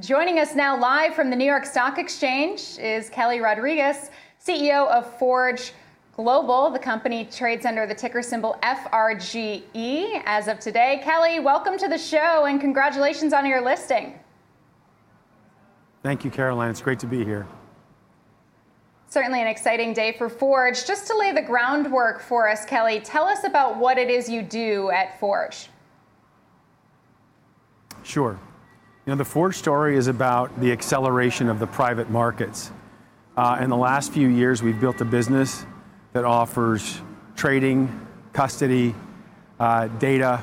Joining us now live from the New York Stock Exchange is Kelly Rodriguez, CEO of Forge Global. The company trades under the ticker symbol FRGE as of today. Kelly, welcome to the show and congratulations on your listing. Thank you, Caroline. It's great to be here. Certainly an exciting day for Forge. Just to lay the groundwork for us, Kelly, tell us about what it is you do at Forge. Sure. You know, the Forge story is about the acceleration of the private markets. Uh, in the last few years, we've built a business that offers trading, custody, uh, data,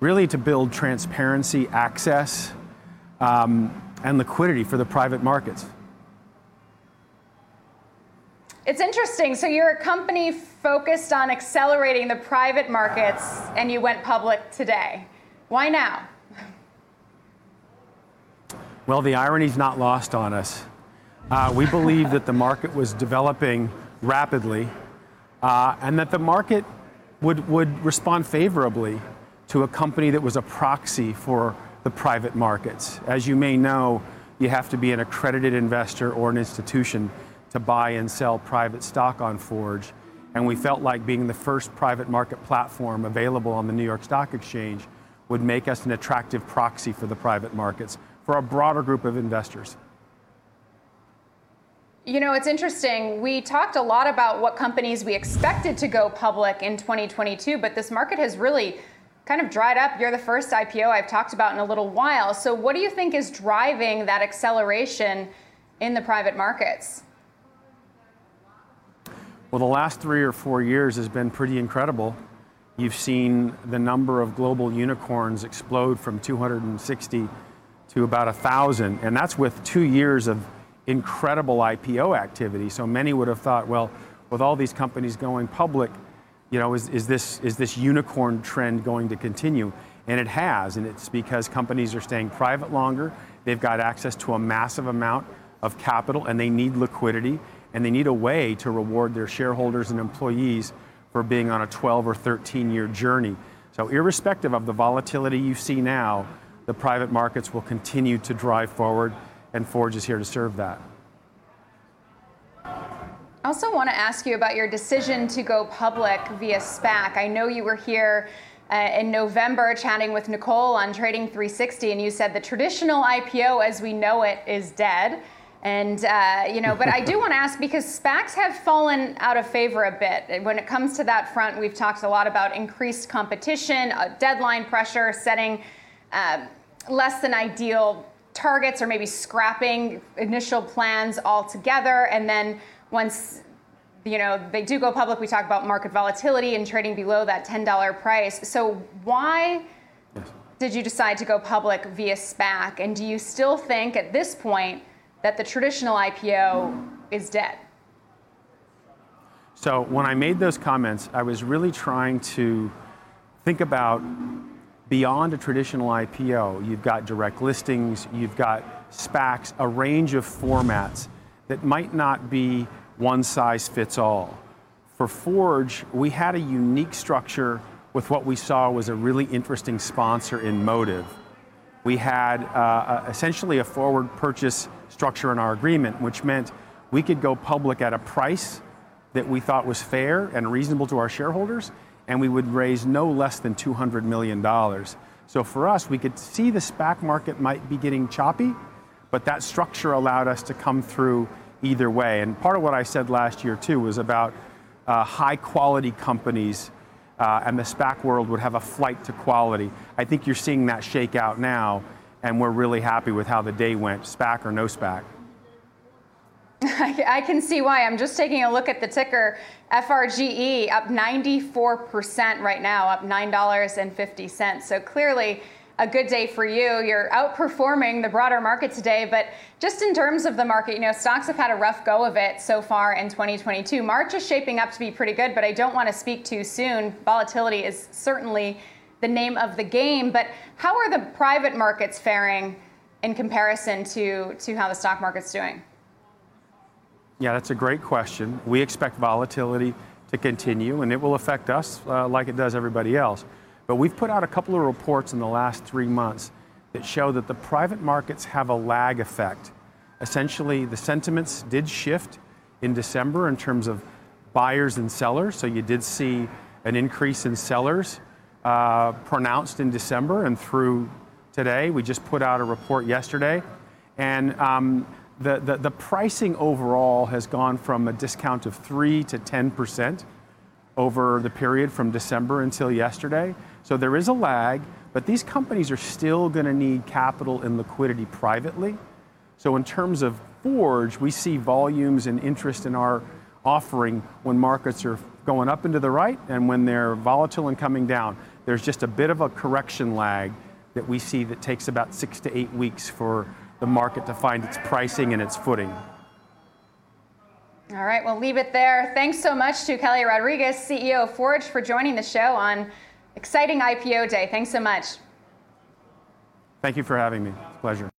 really to build transparency, access, um, and liquidity for the private markets. It's interesting. So you're a company focused on accelerating the private markets, and you went public today. Why now? Well, the irony is not lost on us. Uh, we believe that the market was developing rapidly uh, and that the market would, would respond favorably to a company that was a proxy for the private markets. As you may know, you have to be an accredited investor or an institution to buy and sell private stock on Forge. And we felt like being the first private market platform available on the New York Stock Exchange would make us an attractive proxy for the private markets for a broader group of investors. You know, it's interesting. We talked a lot about what companies we expected to go public in 2022, but this market has really kind of dried up. You're the first IPO I've talked about in a little while. So, what do you think is driving that acceleration in the private markets? Well, the last three or four years has been pretty incredible. You've seen the number of global unicorns explode from 260 to about 1,000, and that's with two years of incredible IPO activity. So many would have thought, well, with all these companies going public, you know, is, is, this, is this unicorn trend going to continue? And it has, and it's because companies are staying private longer. They've got access to a massive amount of capital, and they need liquidity, and they need a way to reward their shareholders and employees for being on a 12 or 13 year journey. So, irrespective of the volatility you see now, the private markets will continue to drive forward and Forge is here to serve that. I also want to ask you about your decision to go public via SPAC. I know you were here uh, in November chatting with Nicole on Trading 360, and you said the traditional IPO as we know it is dead. And uh, you know, but I do want to ask because SPACs have fallen out of favor a bit when it comes to that front. We've talked a lot about increased competition, uh, deadline pressure, setting uh, less than ideal targets or maybe scrapping initial plans altogether. And then once you know they do go public we talk about market volatility and trading below that $10 price. So why yes. did you decide to go public via SPAC? And do you still think at this point that the traditional IPO is dead? So when I made those comments I was really trying to think about beyond a traditional IPO, you've got direct listings, you've got SPACs, a range of formats that might not be one size fits all. For Forge, we had a unique structure with what we saw was a really interesting sponsor in Motive. We had uh, essentially a forward purchase structure in our agreement, which meant we could go public at a price that we thought was fair and reasonable to our shareholders, and we would raise no less than $200 million. So for us, we could see the SPAC market might be getting choppy, but that structure allowed us to come through either way. And part of what I said last year too was about uh, high quality companies uh, and the SPAC world would have a flight to quality. I think you're seeing that shake out now, and we're really happy with how the day went, SPAC or no SPAC. I can see why. I'm just taking a look at the ticker. FRGE up 94% right now, up $9.50. So clearly a good day for you. You're outperforming the broader market today, but just in terms of the market, you know, stocks have had a rough go of it so far in 2022. March is shaping up to be pretty good, but I don't want to speak too soon. Volatility is certainly the name of the game, but how are the private markets faring in comparison to to how the stock market's doing? Yeah, that's a great question. We expect volatility to continue, and it will affect us uh, like it does everybody else. But we've put out a couple of reports in the last three months that show that the private markets have a lag effect. Essentially, the sentiments did shift in December in terms of buyers and sellers. So you did see an increase in sellers uh, pronounced in December and through today. We just put out a report yesterday. And um, the, the, the pricing overall has gone from a discount of 3 to 10% over the period from December until yesterday. So there is a lag, but these companies are still going to need capital and liquidity privately. So in terms of Forge, we see volumes and interest in our offering when markets are going up and to the right and when they're volatile and coming down. There's just a bit of a correction lag that we see that takes about six to eight weeks for the market to find its pricing and its footing. All right, we'll leave it there. Thanks so much to Kelly Rodriguez, CEO of Forge, for joining the show on exciting IPO day. Thanks so much. Thank you for having me. It's a pleasure.